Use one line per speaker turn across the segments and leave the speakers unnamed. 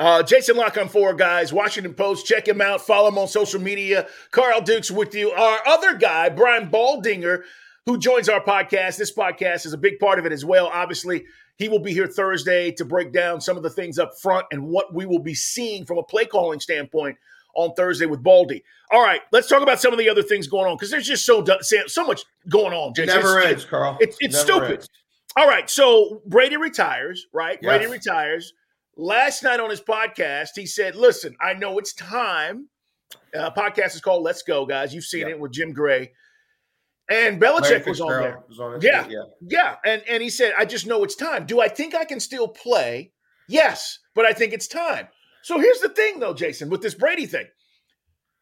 Uh, Jason La Canfora guys, Washington Post. Check him out. Follow him on social media. Carl Dukes with you. Our other guy, Brian Baldinger, who joins our podcast. This podcast is a big part of it as well. Obviously, he will be here Thursday to break down some of the things up front and what we will be seeing from a play calling standpoint on Thursday with Baldy. All right, let's talk about some of the other things going on because there's just so so much going on. Jason.
Never
it's,
ends, Carl.
It's, it's
Never
stupid.
ends.
All right, so Brady retires, right?
Yes.
Brady retires. Last night on his podcast, he said, "Listen, I know it's time." Uh, podcast is called "Let's Go," guys. You've seen
Yeah.
it with Jim Gray, and Belichick was on there.
was on
Yeah.
yeah.
Yeah, and and he said, "I just know it's time." Do I think I can still play? Yes, but I think it's time. So here's the thing, though, Jason, with this Brady thing.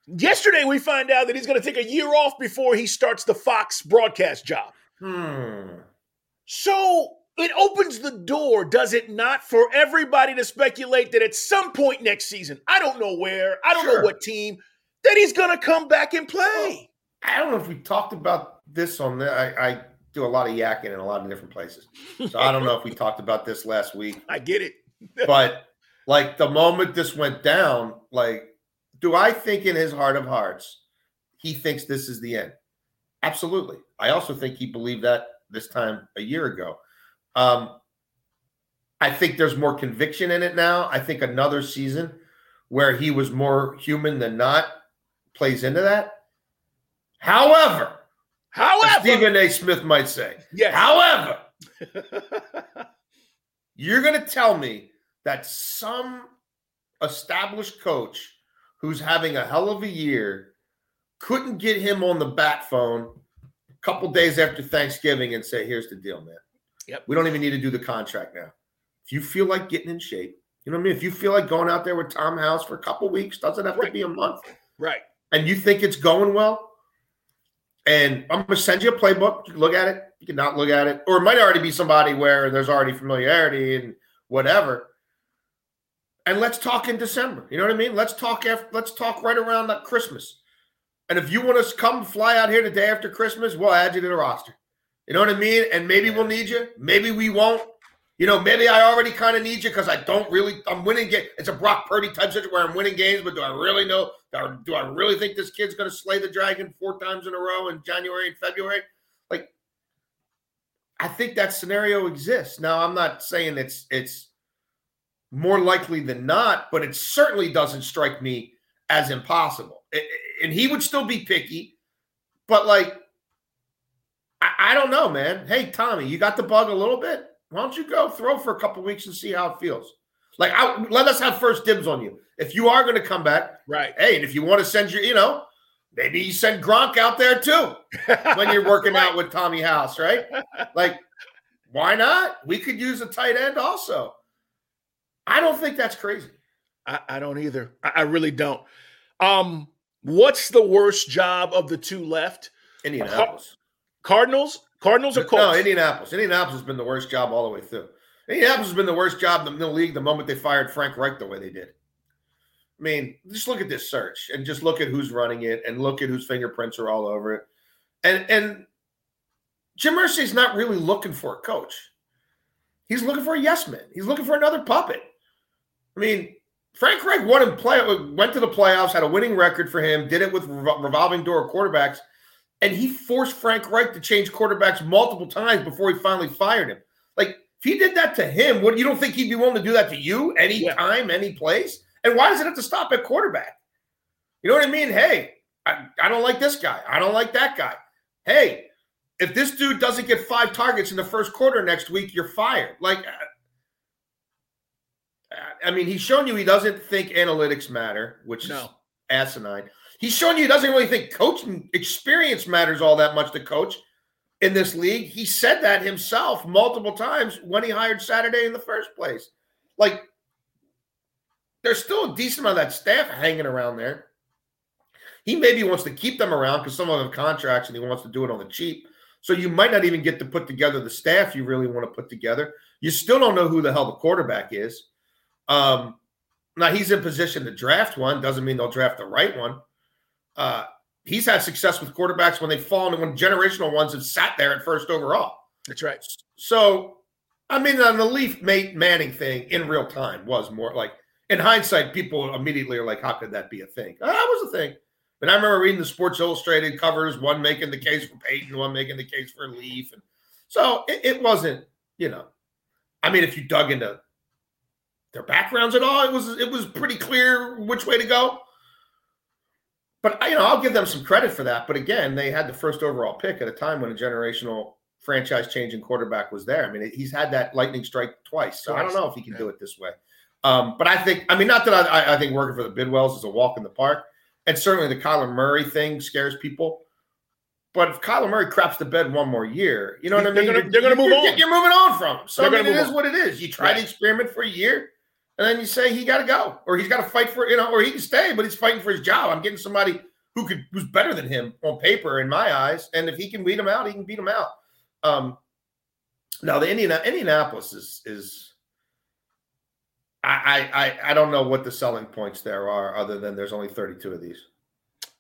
Yesterday, we find out that he's going to take a year off before he starts the Fox broadcast job.
Hmm.
So it opens the door, does it not, for everybody to speculate that at some point next season, I don't know where, I don't know what team, that he's going to come back and play.
I don't know if we talked about this on the. I, I do a lot of yakking in a lot of different places, so I don't know if we talked about this last week.
I get it.
But like the moment this went down, like, do I think in his heart of hearts he thinks this is the end? Absolutely. I also think he believed that this time a year ago. Um, I think there's more conviction in it now. I think another season where he was more human than not plays into that. However,
However,
Stephen A. Smith might say,
yes.
however, you're going to tell me that some established coach who's having a hell of a year couldn't get him on the bat phone a couple days after Thanksgiving and say, here's the deal, man.
Yep.
We don't even need to do the contract now. If you feel like getting in shape, you know what I mean? If you feel like going out there with Tom House for a couple weeks, doesn't have to be a month,
right.
and you think it's going well, and I'm going to send you a playbook. You can look at it. You can not look at it, or it might already be somebody where there's already familiarity and whatever. And let's talk in December. You know what I mean? Let's talk after. Let's talk right around that Christmas. And if you want us to come fly out here the day after Christmas, we'll add you to the roster. You know what I mean? And maybe we'll need you. Maybe we won't. You know, maybe I already kind of need you because I don't really. I'm winning. Game. It's a Brock Purdy type situation where I'm winning games, but do I really know? Do I really think this kid's going to slay the dragon four times in a row in January and February? Like, I think that scenario exists. Now, I'm not saying it's it's more likely than not, but it certainly doesn't strike me as impossible. I- I- And he would still be picky, but like, I, I don't know, man. Hey, Tommy, you got the bug a little bit. Why don't you go throw for a couple weeks and see how it feels? Like, I, let us have first dibs on you. If you are going to come back,
Right.
hey, and if you want to send your, you know, maybe you send Gronk out there too when you're working out with Tommy House, right? Like, why not? We could use a tight end also. I don't think that's crazy.
I, I don't either. I, I really don't. Um, what's the worst job of the two left?
Indianapolis.
Cardinals? Cardinals or Colts?
No, Indianapolis. Indianapolis has been the worst job all the way through. Indianapolis has been the worst job in the league the moment they fired Frank Reich the way they did. I mean, just look at this search and just look at who's running it and look at whose fingerprints are all over it. And and Jim Irsay's not really looking for a coach. He's looking for a yes man. He's looking for another puppet. I mean, Frank Reich won and play went to the playoffs, had a winning record for him, did it with revolving door quarterbacks, and he forced Frank Reich to change quarterbacks multiple times before he finally fired him. Like If he did that to him, what you don't think he'd be willing to do that to you anytime, yeah. any place? And why does it have to stop at quarterback? You know what I mean? Hey, I, I don't like this guy. I don't like that guy. Hey, if this dude doesn't get five targets in the first quarter next week, you're fired. Like, uh, I mean, he's shown you he doesn't think analytics matter, which no. is asinine. He's shown you he doesn't really think coaching experience matters all that much to coach in this league. He said that himself multiple times when he hired Saturday in the first place. Like, there's still a decent amount of that staff hanging around there. He maybe wants to keep them around because some of them have contracts and he wants to do it on the cheap. So you might not even get to put together the staff you really want to put together. You still don't know who the hell the quarterback is. Um, now he's in position to draft one. Doesn't mean they'll draft the right one. Uh, he's had success with quarterbacks when they've fallen when generational ones have sat there at first overall.
That's right.
So, I mean, on the Leaf mate Manning thing in real time was more like in hindsight, people immediately are like, "How could that be a thing?" Oh, that was a thing. But I remember reading the Sports Illustrated covers, one making the case for Peyton, one making the case for Leaf, and so it, it wasn't, you know. I mean, if you dug into their backgrounds at all, it was it was pretty clear which way to go. But you know, I'll give them some credit for that. But again, they had the first overall pick at a time when a generational franchise changing quarterback was there. I mean, he's had that lightning strike twice, so twice. I don't know if he can yeah. do it this way. Um, but I think, I mean, not that I, I think working for the Bidwells is a walk in the park, and certainly the Kyler Murray thing scares people. But if Kyler Murray craps the bed one more year, you know what I mean?
They're going to move
you're,
on.
You're moving on from him. So I mean, it is on. what it is. You try right. to experiment for a year, and then you say he got to go, or he's got to fight for you know, or he can stay, but he's fighting for his job. I'm getting somebody who could who's better than him on paper in my eyes, and if he can beat him out, he can beat him out. Um, now the Indiana Indianapolis is is I, I I don't know what the selling points there are, other than there's only 32 of these.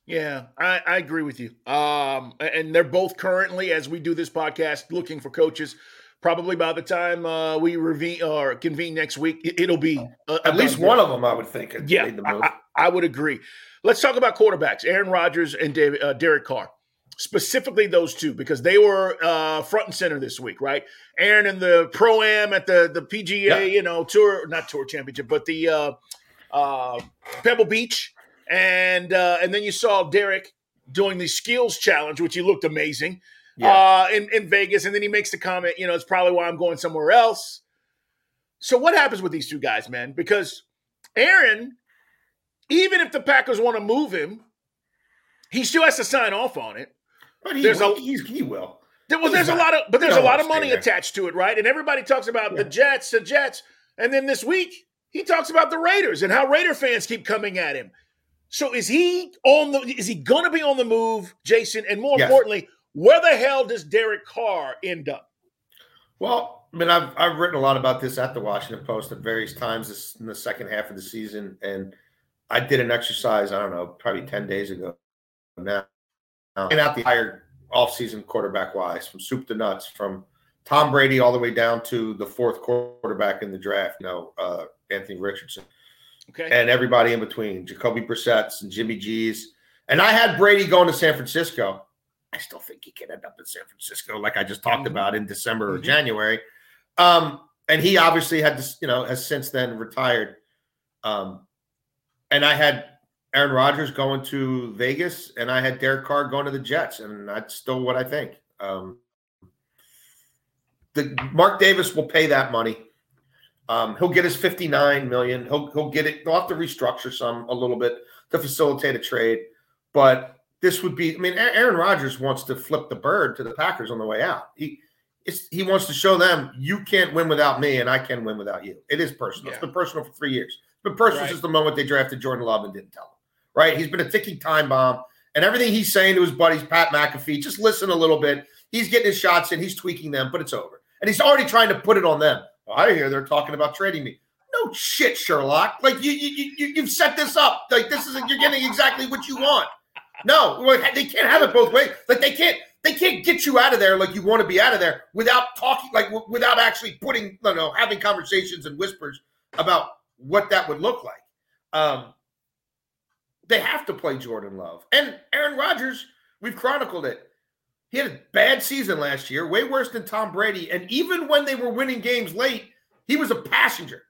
Yeah, I, I agree with you. Um, and they're both currently, as we do this podcast, looking for coaches. Probably by the time uh, we revene or convene next week, it'll be
uh, at least one of them. I would think.
Yeah, I, I, would agree. Let's talk about quarterbacks: Aaron Rodgers and David, uh, Derek Carr specifically those two because they were uh, front and center this week, right? Aaron in the pro am at the the PGA, yeah. you know, tour not tour championship, but the uh, uh, Pebble Beach, and uh, and then you saw Derek doing the skills challenge, which he looked amazing yeah. uh, in in Vegas, and then he makes the comment, you know, it's probably why I'm going somewhere else. So what happens with these two guys, man? Because Aaron, even if the Packers want to move him, he still has to sign off on it.
But he, there's will. a, he's, he will.
There, well, there's a lot of, but there's a lot of money attached to it, right? And everybody talks about yeah. the Jets, the Jets, and then this week he talks about the Raiders and how Raider fans keep coming at him. So is he on the? Is he going to be on the move, Jason? And more yes. importantly, where the hell does Derek Carr end up?
Well, I mean, I've I've written a lot about this at the Washington Post at various times this, in the second half of the season, and I did an exercise. I don't know, probably ten days ago now and out the entire offseason quarterback wise, from soup to nuts, from Tom Brady all the way down to the fourth quarterback in the draft, you know, uh, Anthony Richardson. Okay. And everybody in between, Jacoby Brissett's and Jimmy G's. And I had Brady going to San Francisco. I still think he can end up in San Francisco, like I just talked mm-hmm. about in December or mm-hmm. January. Um, and he obviously had this, you know, has since then retired. Um, and I had Aaron Rodgers going to Vegas, and I had Derek Carr going to the Jets, and that's still what I think. Um, the Mark Davis will pay that money. Um, he'll get his 59 million. He'll he'll get it. They'll have to restructure some a little bit to facilitate a trade, but this would be. I mean, Aaron Rodgers wants to flip the bird to the Packers on the way out. He he wants to show them you can't win without me, and I can win without you. It is personal. Yeah. It's been personal for three years. It's been personal right. since the moment they drafted Jordan Love and didn't tell him right? He's been a ticking time bomb. And everything he's saying to his buddies, Pat McAfee, just listen a little bit. He's getting his shots in, he's tweaking them, but it's over. And he's already trying to put it on them. Well, I hear they're talking about trading me. No shit, Sherlock. Like you, you, you, you've set this up. Like this is you're getting exactly what you want. No, like, they can't have it both ways. Like they can't, they can't get you out of there like you want to be out of there without talking, like w- without actually putting, you know, having conversations and whispers about what that would look like. Um, they have to play Jordan Love. And Aaron Rodgers, we've chronicled it. He had a bad season last year, way worse than Tom Brady. And even when they were winning games late, he was a passenger.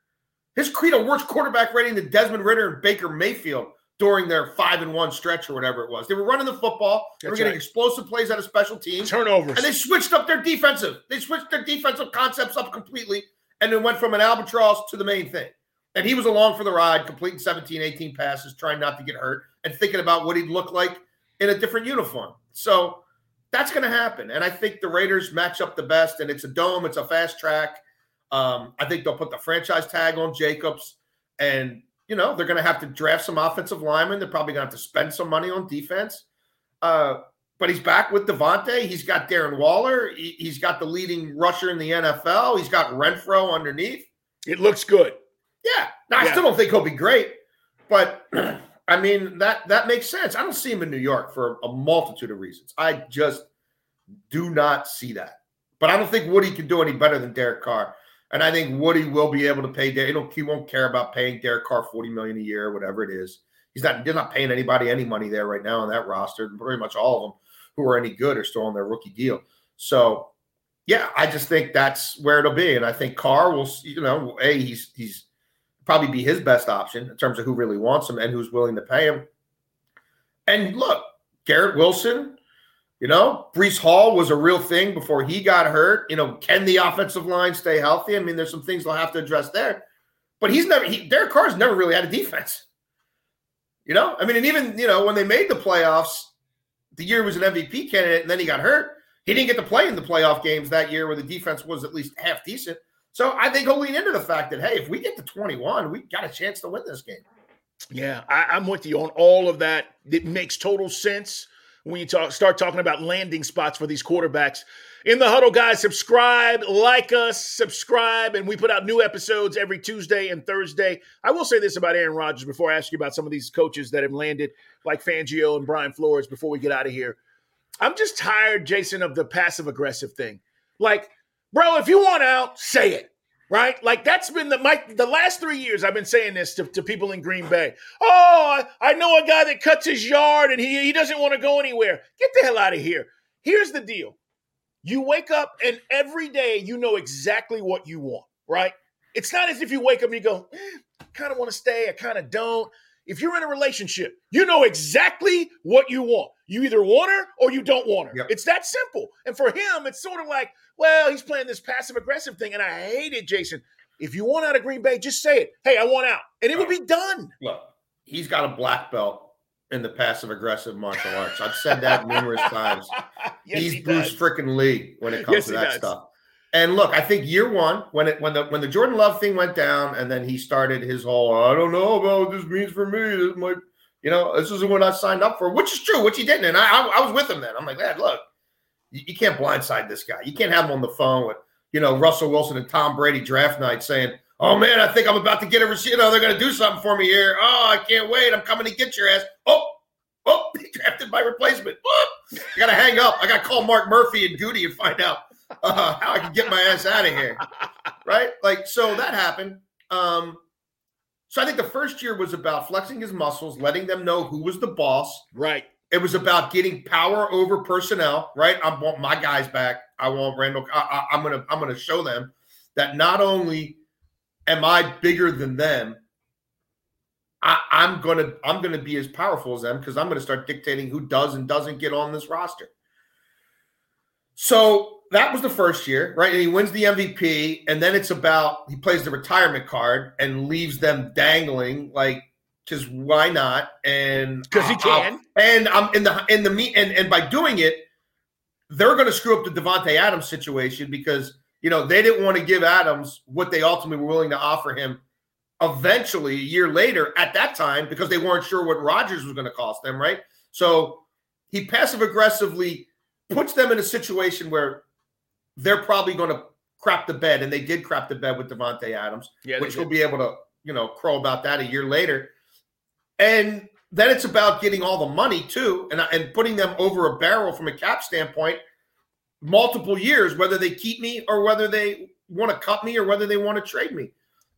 His credo worst quarterback rating than Desmond Ridder and Baker Mayfield during their five and one stretch or whatever it was. They were running the football. They were getting right. explosive plays out of special teams.
Turnovers.
And they switched up their defensive. They switched their defensive concepts up completely and then went from an albatross to the main thing. And he was along for the ride, completing 17, 18 passes, trying not to get hurt and thinking about what he'd look like in a different uniform. So that's going to happen. And I think the Raiders match up the best. And it's a dome, it's a fast track. Um, I think they'll put the franchise tag on Jacobs. And, you know, they're going to have to draft some offensive linemen. They're probably going to have to spend some money on defense. Uh, but he's back with Davante. He's got Darren Waller. He, has got the leading rusher in the NFL. He's got Renfrow underneath.
It looks good.
Yeah. Now, yeah. I still don't think he'll be great, but I mean that that makes sense. I don't see him in New York for a multitude of reasons. I just do not see that. But I don't think Woody can do any better than Derek Carr. And I think Woody will be able to pay. Derek. He won't care about paying Derek Carr forty million a year, whatever it is. He's not. He's not paying anybody any money there right now on that roster. Pretty much all of them who are any good are still on their rookie deal. So, yeah, I just think that's where it'll be. And I think Carr will. You know, a he's he's probably be his best option in terms of who really wants him and who's willing to pay him. And look, Garrett Wilson, you know, Breece Hall was a real thing before he got hurt. You know, can the offensive line stay healthy? I mean, there's some things they'll have to address there. But he's never, he, Derek Carr's never really had a defense. You know, I mean, and even, you know, when they made the playoffs, the year was an MVP candidate and then he got hurt. He didn't get to play in the playoff games that year where the defense was at least half decent. So I think he'll lean into the fact that, hey, if we get to 21, we got a chance to win this game.
Yeah, I, am with you on all of that. It makes total sense when you talk, start talking about landing spots for these quarterbacks. In the huddle, guys, subscribe, like us, subscribe, and we put out new episodes every Tuesday and Thursday. I will say this about Aaron Rodgers before I ask you about some of these coaches that have landed, like Fangio and Brian Flores, before we get out of here. I'm just tired, Jason, of the passive aggressive thing. Like, bro, if you want out, say it right? Like that's been the my the last three years I've been saying this to, to people in Green Bay. Oh, I, I know a guy that cuts his yard and he he doesn't want to go anywhere. Get the hell out of here. Here's the deal. You wake up and every day you know exactly what you want, right? It's not as if you wake up and you go, eh, I kind of want to stay, I kind of don't. If you're in a relationship, you know exactly what you want. You either want her or you don't want her. Yep. It's that simple. And for him, it's sort of like, well, he's playing this passive aggressive thing, and I hate it, Jason. If you want out of Green Bay, just say it. Hey, I want out, and it would be done.
Look, he's got a black belt in the passive aggressive martial arts. I've said that numerous times. yes, he's he Bruce freaking Lee when it comes yes, to that does. stuff. And look, I think year one, when it when the when the Jordan Love thing went down, and then he started his whole I don't know about what this means for me. This might, you know, this isn't what I signed up for, which is true, which he didn't. And I I, I was with him then. I'm like, man, look, you, you, can't blindside this guy. You can't have him on the phone with you know Russell Wilson and Tom Brady draft night saying, "Oh man, I think I'm about to get a receipt. You know, they're going to do something for me here. Oh, I can't wait. I'm coming to get your ass. Oh, oh, he drafted my replacement. Oh, I got to hang up. I got to call Mark Murphy and Goody and find out." uh, how I can get my ass out of here. right? Like, so that happened. Um, so I think the first year was about flexing his muscles, letting them know who was the boss.
Right.
It was about getting power over personnel. Right. I want my guys back. I want Randall. I, I, I'm gonna. I'm gonna show them that not only am I bigger than them, I, am gonna. I'm gonna be as powerful as them because I'm gonna start dictating who does and doesn't get on this roster. So that was the first year, right? And he wins the MVP, and then it's about he plays the retirement card and leaves them dangling, like because why not? And
because he can.
I'll, and I'm in the in the meet, and and by doing it, they're going to screw up the Davante Adams situation because you know they didn't want to give Adams what they ultimately were willing to offer him. Eventually, a year later, at that time, because they weren't sure what Rodgers was going to cost them, right? So he passive aggressively puts them in a situation where they're probably going to crap the bed, and they did crap the bed with Davante Adams, yeah, which we'll be able to, you know, crow about that a year later. And then it's about getting all the money too, and and putting them over a barrel from a cap standpoint, multiple years, whether they keep me or whether they want to cut me or whether they want to trade me.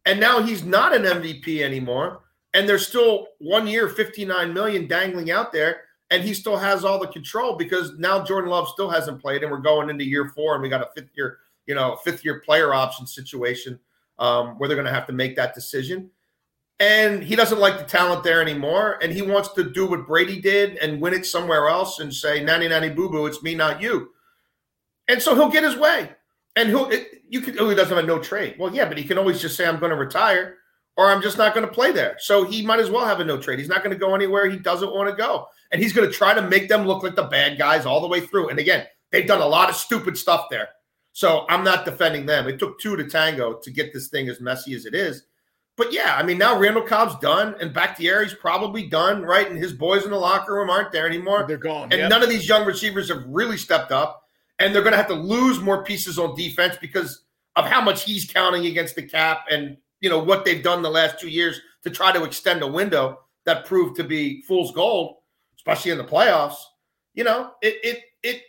And now he's not an MVP anymore, and there's still one year, 59 million dangling out there. and he still has all the control because now Jordan Love still hasn't played, and we're going into year four, and we got a fifth year, you know, fifth year player option situation um, where they're going to have to make that decision. And he doesn't like the talent there anymore, and he wants to do what Brady did and win it somewhere else and say, "Nanny, nanny, boo, boo, it's me, not you." And so he'll get his way, and he'll. You can. Oh, he doesn't have a no trade. Well, yeah, but he can always just say, "I'm going to retire." or I'm just not going to play there. So he might as well have a no trade. He's not going to go anywhere he doesn't want to go. And he's going to try to make them look like the bad guys all the way through. And again, they've done a lot of stupid stuff there. So I'm not defending them. It took two to tango to get this thing as messy as it is. But yeah, I mean, now Randall Cobb's done and Bakhtiari's probably done, right? And his boys in the locker room aren't there anymore.
They're gone.
And
yep.
none of these young receivers have really stepped up. And they're going to have to lose more pieces on defense because of how much he's counting against the cap and you know what they've done the last two years to try to extend a window that proved to be fool's gold, especially in the playoffs. You know, it it it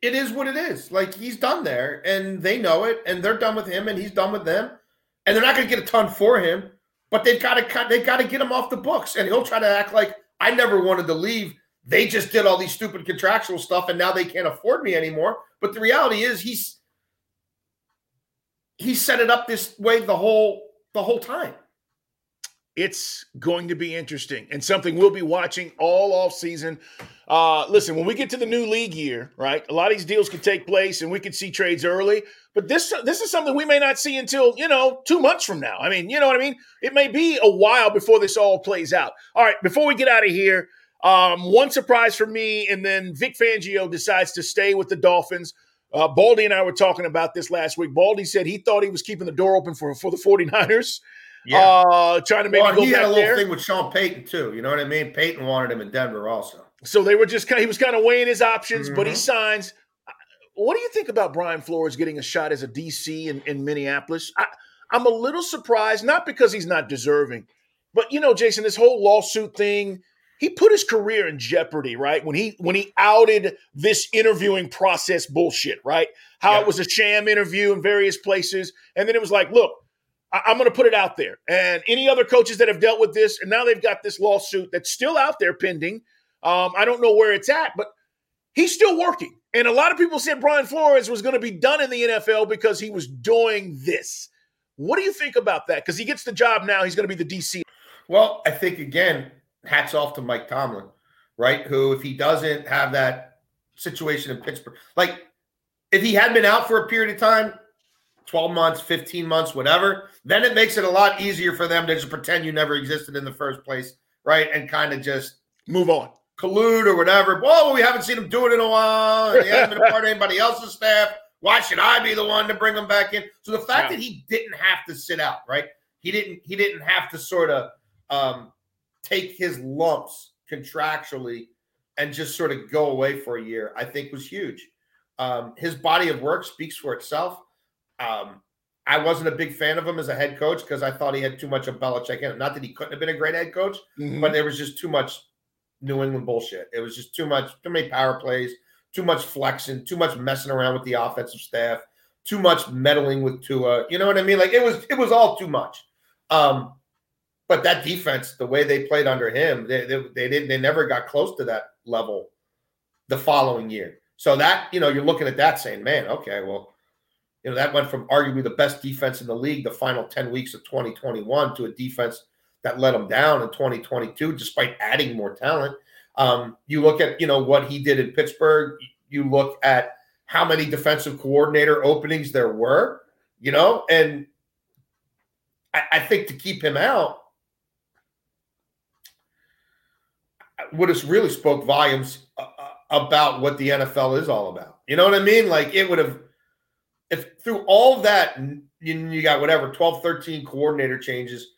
it is what it is. Like he's done there, and they know it, and they're done with him, and he's done with them, and they're not going to get a ton for him, but they've got to they've got to get him off the books, and he'll try to act like I never wanted to leave. They just did all these stupid contractual stuff, and now they can't afford me anymore. But the reality is, he's he set it up this way the whole the whole time.
It's going to be interesting and something we'll be watching all off season. Uh, listen, when we get to the new league year, right? A lot of these deals could take place and we could see trades early. But this this is something we may not see until you know two months from now. I mean, you know what I mean? It may be a while before this all plays out. All right, before we get out of here, um, one surprise for me, and then Vic Fangio decides to stay with the Dolphins. Uh, Baldy and I were talking about this last week. Baldy said he thought he was keeping the door open for, for the 49ers. Yeah. Uh, trying to maybe well, go
he
had
a little
there.
thing with Sean Payton too. You know what I mean? Payton wanted him in Denver also.
So they were just kind of, he was kind of weighing his options, mm-hmm. but he mm-hmm. signs. What do you think about Brian Flores getting a shot as a DC in, in Minneapolis? I, I'm a little surprised, not because he's not deserving, but you know, Jason, this whole lawsuit thing, he put his career in jeopardy, right? When he when he outed this interviewing process bullshit, right? How yeah. it was a sham interview in various places, and then it was like, look, I, am going to put it out there. And any other coaches that have dealt with this, and now they've got this lawsuit that's still out there pending. Um, I don't know where it's at, but he's still working. And a lot of people said Brian Flores was going to be done in the NFL because he was doing this. What do you think about that? Because he gets the job now, he's going to be the DC.
Well, I think again, hats off to Mike Tomlin, right? Who, if he doesn't have that situation in Pittsburgh, like if he had been out for a period of time, 12 months, 15 months, whatever, then it makes it a lot easier for them to just pretend you never existed in the first place, right? And kind of just
move on,
collude or whatever. Well, we haven't seen him do it in a while. And he hasn't been a part of anybody else's staff. Why should I be the one to bring him back in? So the fact yeah. that he didn't have to sit out, right? He didn't. He didn't have to sort of um, take his lumps contractually and just sort of go away for a year, I think was huge. Um, his body of work speaks for itself. Um, I wasn't a big fan of him as a head coach because I thought he had too much of Belichick in him. Not that he couldn't have been a great head coach, mm-hmm. but there was just too much New England bullshit. It was just too much, too many power plays, too much flexing, too much messing around with the offensive staff, too much meddling with Tua. You know what I mean? Like it was, it was all too much. Um, but that defense, the way they played under him, they, they, they didn't they never got close to that level the following year. So that, you know, you're looking at that saying, man, okay, well, you know, that went from arguably the best defense in the league the final 10 weeks of 2021 to a defense that let him down in 2022 despite adding more talent. Um, you look at, you know, what he did in Pittsburgh, you look at how many defensive coordinator openings there were, you know, and I, I think to keep him out, would have really spoke volumes uh, uh, about what the NFL is all about. You know what I mean? Like it would have, if through all that, you, you got whatever 12, 13 coordinator changes,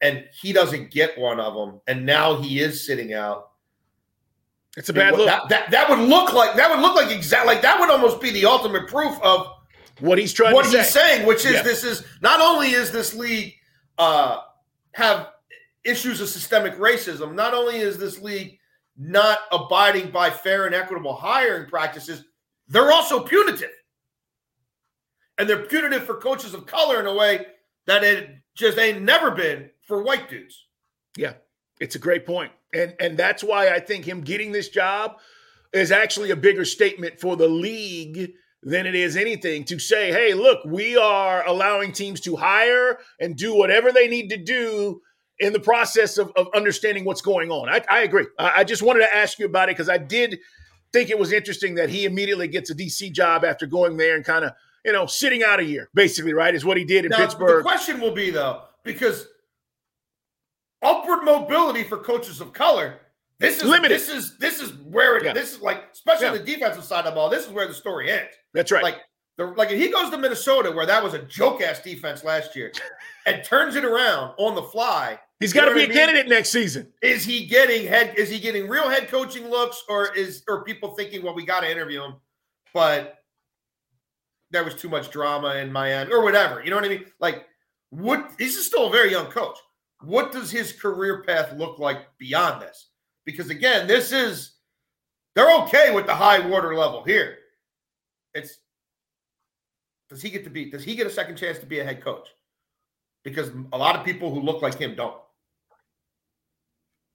and he doesn't get one of them, and now he is sitting out.
It's a bad look.
That, that, that would look like that would look like exactly like that would almost be the ultimate proof of
what he's trying
what
he's
say. saying, which is this is not only is this league uh have issues of systemic racism. Not only is this league not abiding by fair and equitable hiring practices, they're also punitive. And they're punitive for coaches of color in a way that it just ain't never been for white dudes.
Yeah. It's a great point. And and that's why I think him getting this job is actually a bigger statement for the league than it is anything to say, hey, look, we are allowing teams to hire and do whatever they need to do in the process of, of understanding what's going on. I, I agree. I, I, just wanted to ask you about it because I did think it was interesting that he immediately gets a DC job after going there and kind of, you know, sitting out a year, basically, right? Is what he did in
now,
Pittsburgh.
The question will be, though, because upward mobility for coaches of color this is limited. This is this is where it. Yeah. This is like, especially yeah. the defensive side of the ball. This is where the story ends.
That's right.
Like the like, if he goes to Minnesota, where that was a joke ass defense last year, and turns it around on the fly.
He's got to be a mean? candidate next season.
Is he getting head? Is he getting real head coaching looks, or is or people thinking, well, we got to interview him, but there was too much drama in Miami or whatever. You know what I mean? Like, what? This is still a very young coach. What does his career path look like beyond this? because again, this is they're okay with the high water level here. It's does he get to be does he get a second chance to be a head coach? Because a lot of people who look like him don't.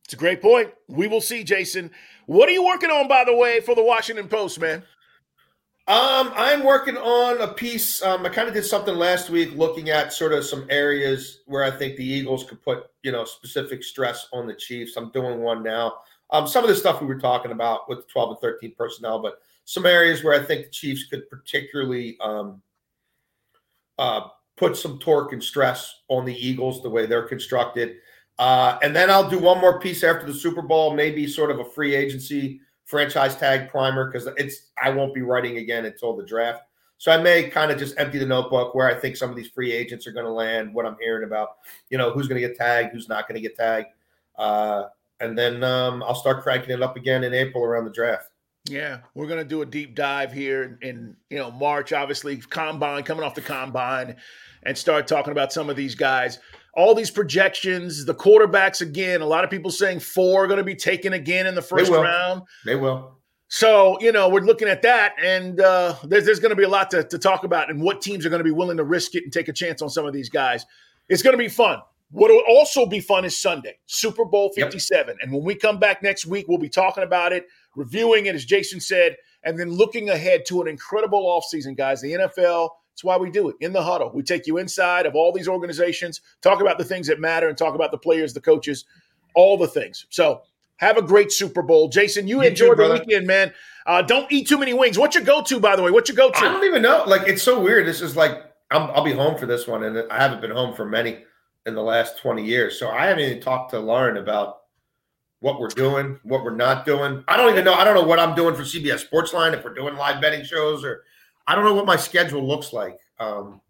It's a great point. We will see, Jason. What are you working on, by the way, for the Washington Post, man?
Um, I'm working on a piece. Um, I kind of did something last week looking at sort of some areas where I think the Eagles could put, you know, specific stress on the Chiefs. I'm doing one now. Um, some of the stuff we were talking about with the 12 and 13 personnel, but some areas where I think the Chiefs could particularly um, uh, put some torque and stress on the Eagles, the way they're constructed. Uh, and then I'll do one more piece after the Super Bowl, maybe sort of a free agency franchise tag primer because it's I won't be writing again until the draft. So I may kind of just empty the notebook where I think some of these free agents are going to land, what I'm hearing about, you know, who's going to get tagged, who's not going to get tagged, uh, and then um, I'll start cranking it up again in April around the draft.
Yeah, we're gonna do a deep dive here in, in you know March, obviously combine coming off the combine, and start talking about some of these guys all these projections, the quarterbacks again. A lot of people saying four are going to be taken again in the first
they
round.
They will.
So, you know, we're looking at that, and uh, there's, there's going to be a lot to, to talk about and what teams are going to be willing to risk it and take a chance on some of these guys. It's going to be fun. What will also be fun is Sunday, Super Bowl 57. Yep. And when we come back next week, we'll be talking about it, reviewing it, as Jason said, and then looking ahead to an incredible offseason, guys. The NFL – that's why we do it in the huddle. We take you inside of all these organizations, talk about the things that matter, and talk about the players, the coaches, all the things. So have a great Super Bowl. Jason, you, you enjoy too, the weekend, man. Uh, don't eat too many wings. What's your go to, by the way? What's your go to? I
don't even know. Like, it's so weird. This is like, i will be home for this one, and I haven't been home for many in the last 20 years. So I haven't even talked to Lauren about what we're doing, what we're not doing. I don't even know. I don't know what I'm doing for CBS Sportsline, if we're doing live betting shows or I don't know what my schedule looks like. Um,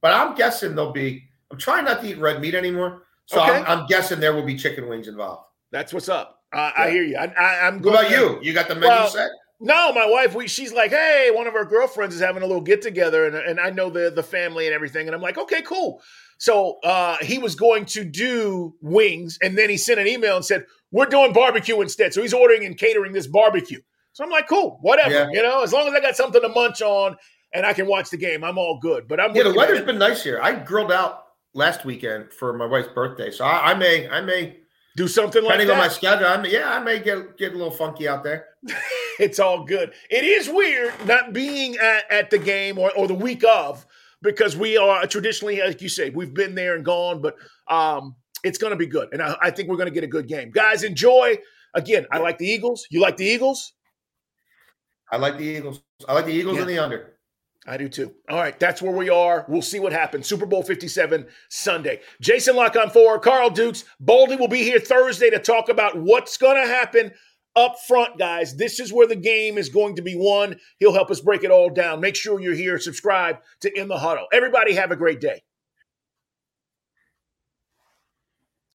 but I'm guessing there'll be. I'm trying not to eat red meat anymore, so okay. I'm, I'm, guessing there will be chicken wings involved.
That's what's up. Uh, yeah. I hear you. I, am
What about you? You got the menu well, set?
No, my wife. We she's like, hey, one of our girlfriends is having a little get together, and and I know the the family and everything, and I'm like, okay, cool. So uh, he was going to do wings, and then he sent an email and said, we're doing barbecue instead. So he's ordering and catering this barbecue. So I'm like, cool, whatever. Yeah. You know, as long as I got something to munch on and I can watch the game, I'm all good. But I'm
yeah. The weather's been nice here. I grilled out last weekend for my wife's birthday, so I, I may I may
do something like
depending
that.
on my schedule. I may, yeah, I may get get a little funky out there.
it's all good. It is weird not being at, at the game or, or the week of because we are traditionally, like you said, we've been there and gone, but um, it's going to be good, and I, I think we're going to get a good game. Guys, enjoy. Again, I like the Eagles. You like the Eagles?
I like the Eagles. I like the Eagles yeah. and the under.
I do too. All right, that's where we are. We'll see what happens. Super Bowl 57 Sunday. Jason La Canfora, Carl Dukes. Baldy will be here Thursday to talk about what's going to happen up front, guys. This is where the game is going to be won. He'll help us break it all down. Make sure you're here. Subscribe to In the Huddle. Everybody have a great day.